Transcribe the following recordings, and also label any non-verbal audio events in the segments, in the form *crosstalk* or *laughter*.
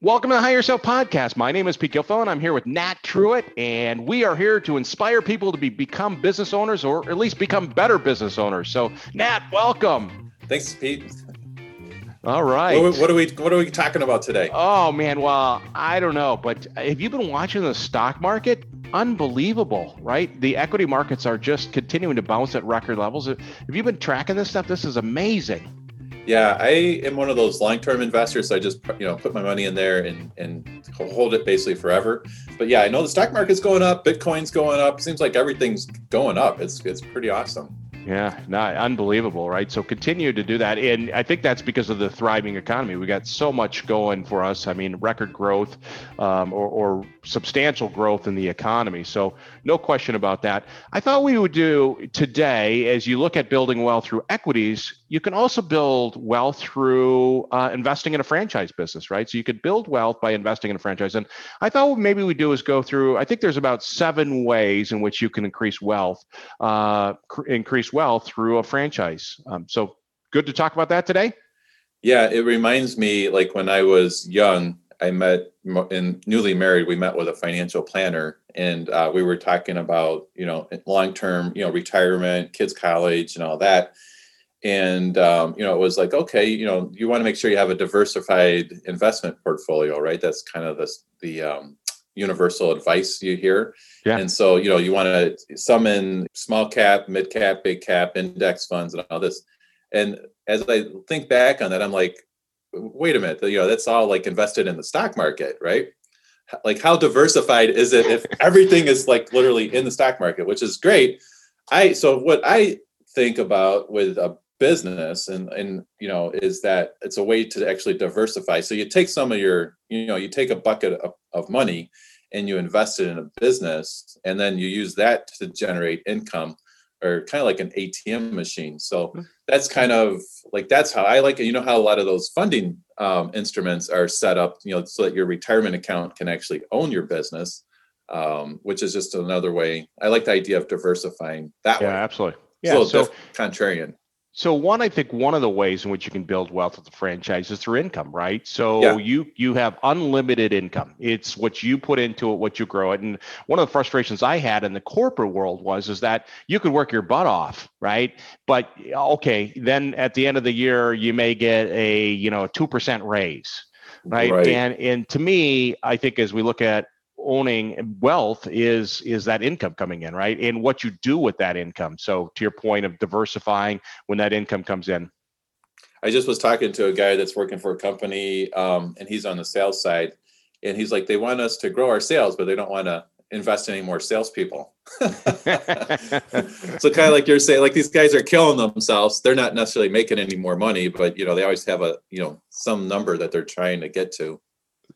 Welcome to the Hire Yourself Podcast. My name is Pete Gilfo, and I'm here with Nat Truitt, and we are here to inspire people to be become business owners, or at least become better business owners. So, Nat, welcome. Thanks, Pete. All right. What, what, are we What are we talking about today? Oh man, well, I don't know, but have you been watching the stock market? Unbelievable, right? The equity markets are just continuing to bounce at record levels. Have you been tracking this stuff? This is amazing. Yeah, I am one of those long-term investors. So I just you know put my money in there and and hold it basically forever. But yeah, I know the stock market's going up, Bitcoin's going up. Seems like everything's going up. It's it's pretty awesome. Yeah, not unbelievable, right? So continue to do that, and I think that's because of the thriving economy. We got so much going for us. I mean, record growth um, or, or, substantial growth in the economy. So no question about that. I thought we would do today, as you look at building wealth through equities, you can also build wealth through uh, investing in a franchise business, right? So you could build wealth by investing in a franchise. And I thought maybe we do is go through. I think there's about seven ways in which you can increase wealth, uh, cr- increase wealth through a franchise. Um, so good to talk about that today. Yeah, it reminds me like when I was young, I met in newly married, we met with a financial planner and uh, we were talking about, you know, long term, you know, retirement, kids' college, and all that. And, um, you know, it was like, okay, you know, you want to make sure you have a diversified investment portfolio, right? That's kind of the, the um, universal advice you hear. Yeah. And so, you know, you want to summon small cap, mid cap, big cap, index funds, and all this. And as I think back on that, I'm like, wait a minute, you know, that's all like invested in the stock market, right? Like, how diversified is it if *laughs* everything is like literally in the stock market, which is great. I so what I think about with a business and and you know is that it's a way to actually diversify so you take some of your you know you take a bucket of, of money and you invest it in a business and then you use that to generate income or kind of like an ATM machine. So hmm. that's kind of like that's how I like it. You know how a lot of those funding um, instruments are set up, you know, so that your retirement account can actually own your business, um, which is just another way. I like the idea of diversifying that yeah, way. absolutely. Yeah, so, so contrarian. So one, I think one of the ways in which you can build wealth with the franchise is through income, right? So yeah. you you have unlimited income. It's what you put into it, what you grow it. And one of the frustrations I had in the corporate world was is that you could work your butt off, right? But okay, then at the end of the year you may get a you know a two percent raise, right? right? And and to me, I think as we look at owning wealth is is that income coming in right? And what you do with that income. So to your point of diversifying when that income comes in. I just was talking to a guy that's working for a company um, and he's on the sales side and he's like they want us to grow our sales but they don't want to invest in any more salespeople. *laughs* *laughs* So kind of like you're saying like these guys are killing themselves. They're not necessarily making any more money but you know they always have a you know some number that they're trying to get to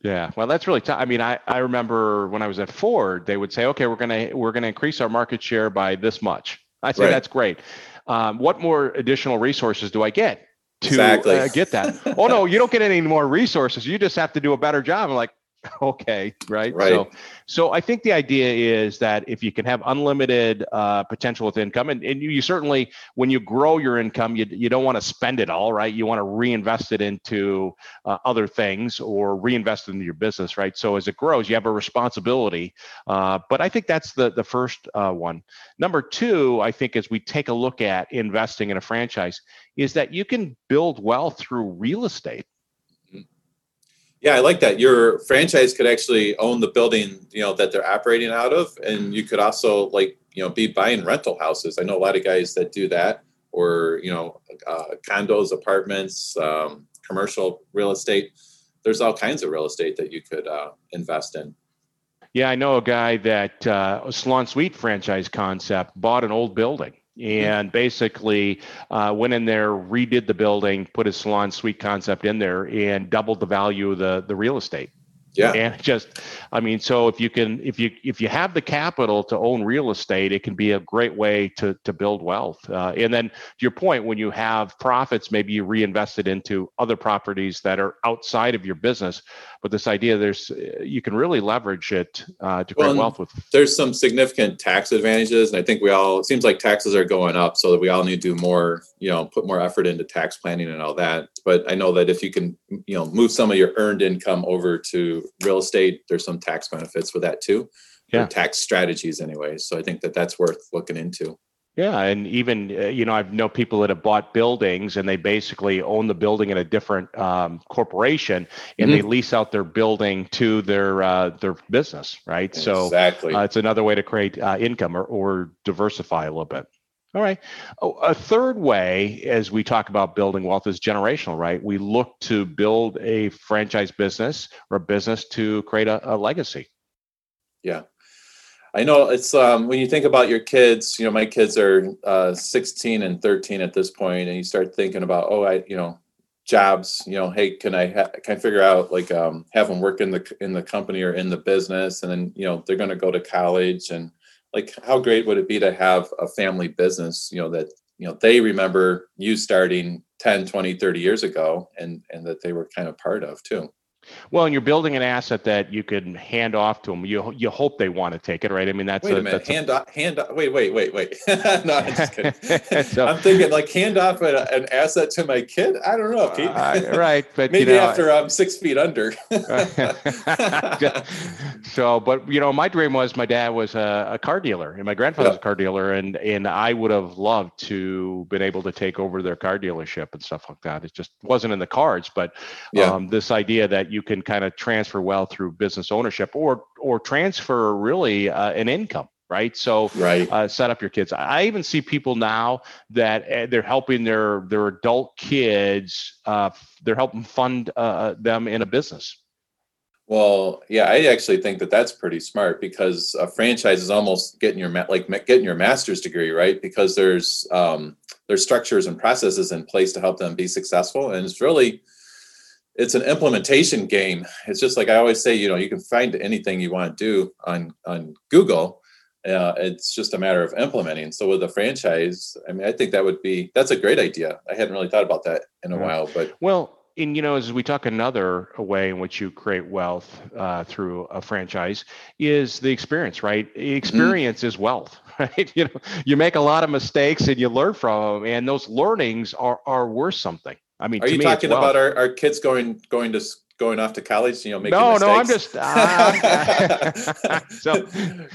yeah, well, that's really tough. I mean, I, I remember when I was at Ford, they would say, okay, we're gonna we're gonna increase our market share by this much. I say right. that's great. Um, what more additional resources do I get to exactly. uh, get that? *laughs* oh no, you don't get any more resources. You just have to do a better job. I'm like, *laughs* okay right? Right. So so i think the idea is that if you can have unlimited uh, potential with income and, and you, you, certainly when you grow your income you, you don't want to spend it all right? You want to reinvest it into uh, other things or reinvest it into your business right? So as it grows you have a responsibility uh, but i think that's the the first uh, one. Number two i think as we take a look at investing in a franchise is that you can build wealth through real estate yeah, I like that. Your franchise could actually own the building, you know, that they're operating out of, and you could also like, you know, be buying rental houses. I know a lot of guys that do that, or you know, uh, condos, apartments, um, commercial real estate. There's all kinds of real estate that you could uh, invest in. Yeah, I know a guy that uh, Salon Suite franchise concept bought an old building and basically uh, went in there, redid the building, put a salon suite concept in there, and doubled the value of the the real estate. Yeah. And just, I mean, so if you can, if you if you have the capital to own real estate, it can be a great way to to build wealth. Uh, and then to your point, when you have profits, maybe you reinvest it into other properties that are outside of your business. But this idea, there's you can really leverage it uh, to create well, wealth with. There's some significant tax advantages, and I think we all. It seems like taxes are going up, so that we all need to do more. You know, put more effort into tax planning and all that. but I know that if you can, you know, move some of your earned income over to real estate, there's some tax benefits with that too. Yeah. tax strategies anyway. So I think that that's worth looking into. Yeah, and even uh, you know I've know people that have bought buildings and they basically own the building in a different um, corporation and mm-hmm. they lease out their building to their uh, their business, right? Exactly. So uh, it's another way to create uh, income or, or diversify a little bit. All right. Oh, a third way, as we talk about building wealth, is generational, right? We look to build a franchise business or a business to create a, a legacy. Yeah. I know it's um, when you think about your kids, you know, my kids are uh, 16 and 13 at this point, and you start thinking about, oh, I, you know, jobs, you know, hey, can I ha- can I figure out like um, have them work in the in the company or in the business, and then you know they're going to go to college, and like how great would it be to have a family business, you know, that you know they remember you starting 10, 20, 30 years ago, and and that they were kind of part of too. Well, and you're building an asset that you can hand off to them. You you hope they want to take it, right? I mean, that's wait a, a minute. hand a... off, hand off. Wait, wait, wait, wait. *laughs* no, I'm just kidding. *laughs* so, I'm thinking like hand off a, an asset to my kid. I don't know, Pete. Uh, *laughs* right, but maybe you know, after I'm six feet under. so, but you know, my dream was my dad was a, a car dealer, and my grandfather was a car dealer, and and I would have loved to been able to take over their car dealership and stuff like that. It just wasn't in the cards, but yeah. um, this idea that you can kind of transfer wealth through business ownership or or transfer really uh, an income right? So right. uh, set up your kids. I even see people now that uh, they're helping their their adult kids uh, they're helping fund uh, them in a business. Well yeah i actually think that that's pretty smart because a franchise is almost getting your like getting your master's degree right? Because there's um, there's structures and processes in place to help them be successful and it's really it's an implementation game. It's just like I always say, you know, you can find anything you want to do on on Google. Uh, it's just a matter of implementing. So with a franchise, I mean, I think that would be that's a great idea. I hadn't really thought about that in a yeah. while, but well, and you know, as we talk another way in which you create wealth uh, through a franchise is the experience, right? Mm-hmm. Experience mm-hmm. is wealth, *laughs* right? You know, you make a lot of mistakes and you learn from them, and those learnings are are worth something. I mean, are you me, talking well. about our, our kids going going to going off to college? You know, making no, mistakes? no, I'm just uh, *laughs* *laughs* so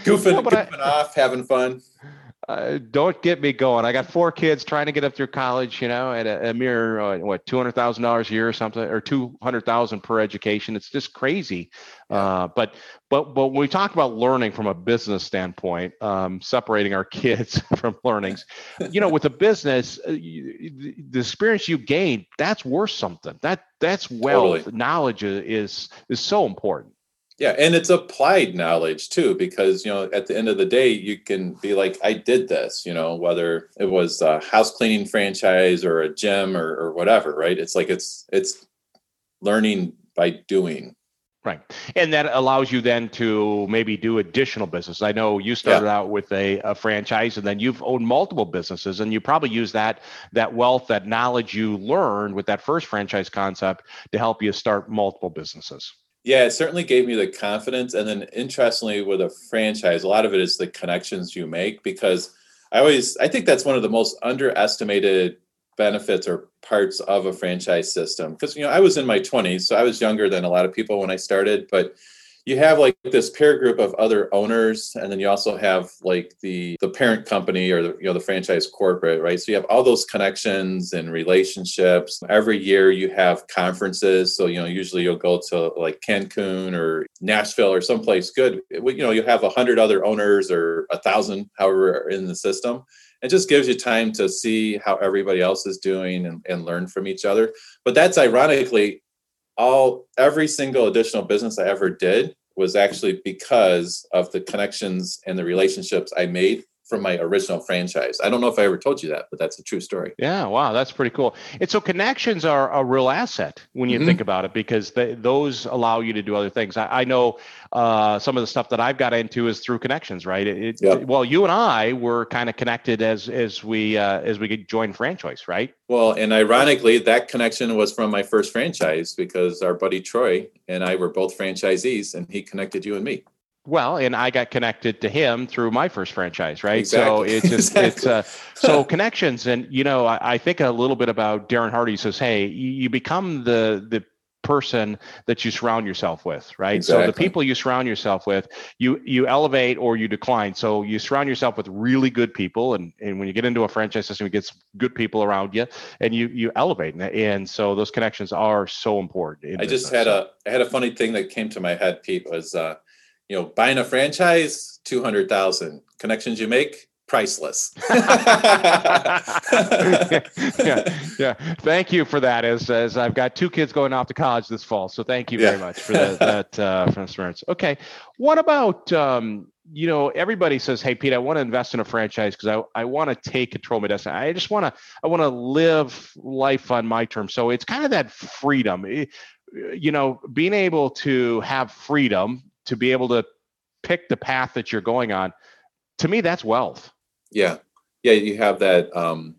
goofing, no, goofing I, off, having fun uh, don't get me going. I got four kids trying to get up through college, you know, at a, a mere uh, what two hundred thousand dollars a year or something, or two hundred thousand per education. It's just crazy. Uh, but but but when we talk about learning from a business standpoint, um, separating our *laughs* kids from learnings, you know, with a business, uh, you, the experience you gain that's worth something. That that's wealth. Totally. Knowledge is is so important. Yeah, and it's applied knowledge too, because you know at the end of the day, you can be like, "I did this," you know, whether it was a house cleaning franchise or a gym or, or whatever, right? It's like it's it's learning by doing. Right, and that allows you then to maybe do additional business. I know you started yeah. out with a, a franchise, and then you've owned multiple businesses, and you probably use that that wealth, that knowledge you learned with that first franchise concept to help you start multiple businesses. Yeah, it certainly gave me the confidence. And then interestingly, with a franchise, a lot of it is the connections you make because I always I think that's one of the most underestimated benefits or parts of a franchise system. Because you know, I was in my 20s, so I was younger than a lot of people when I started, but you have like this peer group of other owners and then you also have like the the parent company or the, you know the franchise corporate right? So you have all those connections and relationships. Every year you have conferences. So you know usually you'll go to like cancun or nashville or someplace good. You know you have a hundred other owners or a thousand however in the system. It just gives you time to see how everybody else is doing and, and learn from each other. But that's ironically all every single additional business I ever did was actually because of the connections and the relationships I made from my original franchise. I don't know if I ever told you that, but that's a true story. Yeah, wow, that's pretty cool. And so connections are a real asset when you mm-hmm. think about it because they, those allow you to do other things. I, I know uh, some of the stuff that I've got into is through connections, right? It, yep. Well, you and I were kind of connected as as we uh, as we joined franchise, right? Well, and ironically, that connection was from my first franchise because our buddy Troy and I were both franchisees, and he connected you and me. Well, and I got connected to him through my first franchise, right? Exactly. So it's just exactly. it's uh, so connections, and you know, I, I, think a little bit about Darren Hardy says, "Hey, you, you become the the person that you surround yourself with right exactly. so the people you surround yourself with you you elevate or you decline so you surround yourself with really good people and and when you get into a franchise system you get good people around you and you you elevate and so those connections are so important i just had a I had a funny thing that came to my head pete was uh you know buying a franchise 200000 connections you make priceless. *laughs* yeah, yeah. Thank you for that. As as I've got two kids going off to college this fall, so thank you very yeah. much for that. that uh, for Okay, what about um, you know everybody says, "Hey, Pete, I want to invest in a franchise because I I want to take control of my destiny. I just want to I want to live life on my terms." So it's kind of that freedom. You know, being able to have freedom to be able to pick the path that you're going on to me that's wealth. Yeah. Yeah you have that um,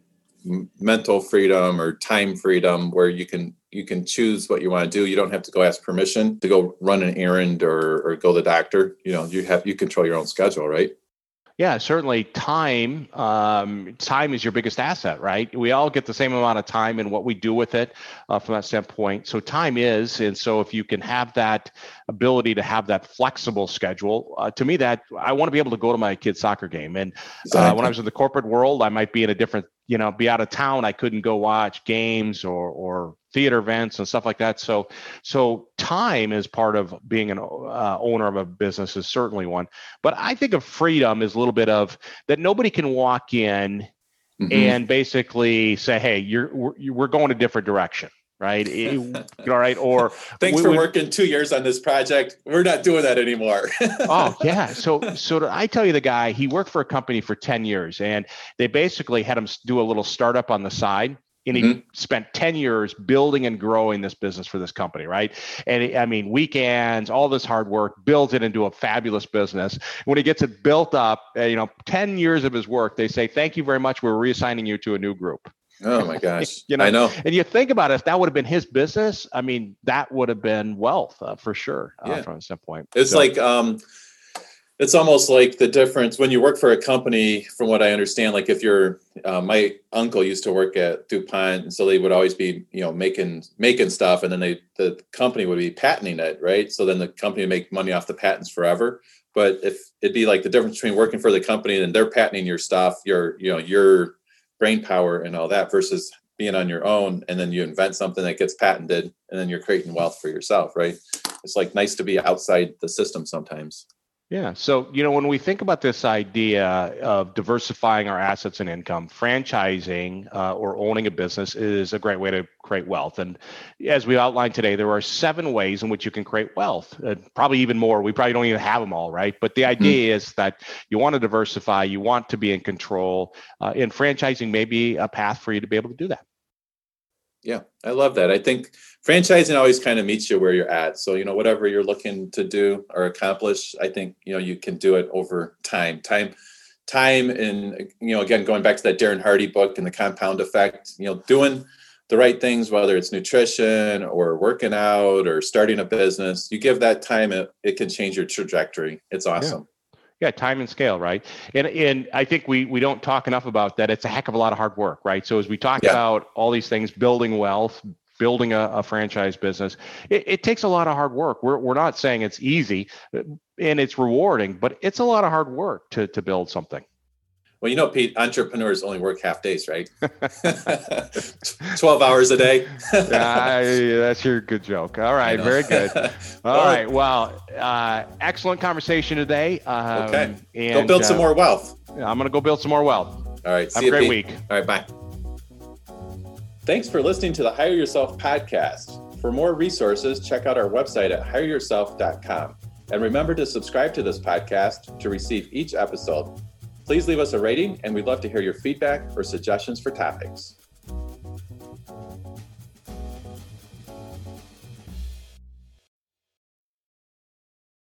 mental freedom or time freedom where you can you can choose what you want to do. You don't have to go ask permission to go run an errand or or go to the doctor. You know you have you control your own schedule right yeah, certainly time. Um, time is your biggest asset, right? We all get the same amount of time and what we do with it uh, from that standpoint. So time is, and so if you can have that ability to have that flexible schedule, uh, to me, that I want to be able to go to my kid's soccer game. And uh, when I was in the corporate world, I might be in a different you know be out of town i couldn't go watch games or or theater events and stuff like that. So so time is part of being an uh, owner of a business is certainly one. But i think of freedom is a little bit of that nobody can walk in mm-hmm. and basically say hey you're we're, we're going a different direction right? *laughs* all right. Or *laughs* thanks we, for working two years on this project. We're not doing that anymore. *laughs* oh yeah. So so I tell you the guy, he worked for a company for 10 years and they basically had him do a little startup on the side. And he mm-hmm. spent 10 years building and growing this business for this company, right? And I mean, weekends, all this hard work, builds it into a fabulous business. When he gets it built up, uh, you know, 10 years of his work, they say, Thank you very much. We're reassigning you to a new group. Oh my gosh! *laughs* you know, I know. And you think about it, if that would have been his business, I mean, that would have been wealth uh, for sure uh, yeah. from some point. It's so. like um, it's almost like the difference when you work for a company. From what I understand, like if you're, uh, my uncle used to work at Dupont, and so they would always be, you know, making making stuff, and then they the company would be patenting it, right? So then the company would make money off the patents forever. But if it'd be like the difference between working for the company and they're patenting your stuff, your you know your brain power and all that versus being on your own and then you invent something that gets patented and then you're creating wealth for yourself right? It's like nice to be outside the system sometimes yeah. So, you know, when we think about this idea of diversifying our assets and income, franchising uh, or owning a business is a great way to create wealth. And as we outlined today, there are seven ways in which you can create wealth, uh, probably even more. We probably don't even have them all, right? But the mm-hmm. idea mm-hmm. is that you want to diversify, you want to be in control, uh, and franchising may be a path for you to be able to do that. Yeah, I love that. I think franchising always kind of meets you where you're at. So, you know, whatever you're looking to do or accomplish, I think, you know, you can do it over time. Time time and you know, again going back to that Darren Hardy book and the compound effect, you know, doing the right things whether it's nutrition or working out or starting a business, you give that time it, it can change your trajectory. It's awesome. Yeah. Yeah, time and scale, right? And and I think we we don't talk enough about that. It's a heck of a lot of hard work, right? So as we talk yeah. about all these things, building wealth, building a, a franchise business, it, it, takes a lot of hard work. We're we're not saying it's easy, and it's rewarding, but it's a lot of hard work to to build something. Well, you know, Pete, entrepreneurs only work half days, right? *laughs* 12 hours a day. *laughs* yeah, that's your good joke. All right, very good. *laughs* All right, well, uh, excellent conversation today. Um, okay. And, go build uh, some more wealth. I'm going to go build some more wealth. All right. Have a great Pete. week. All right, bye. Thanks for listening to the Hire Yourself podcast. For more resources, check out our website at hireyourself.com. And remember to subscribe to this podcast to receive each episode. Please leave us a rating, and we'd love to hear your feedback or suggestions for topics.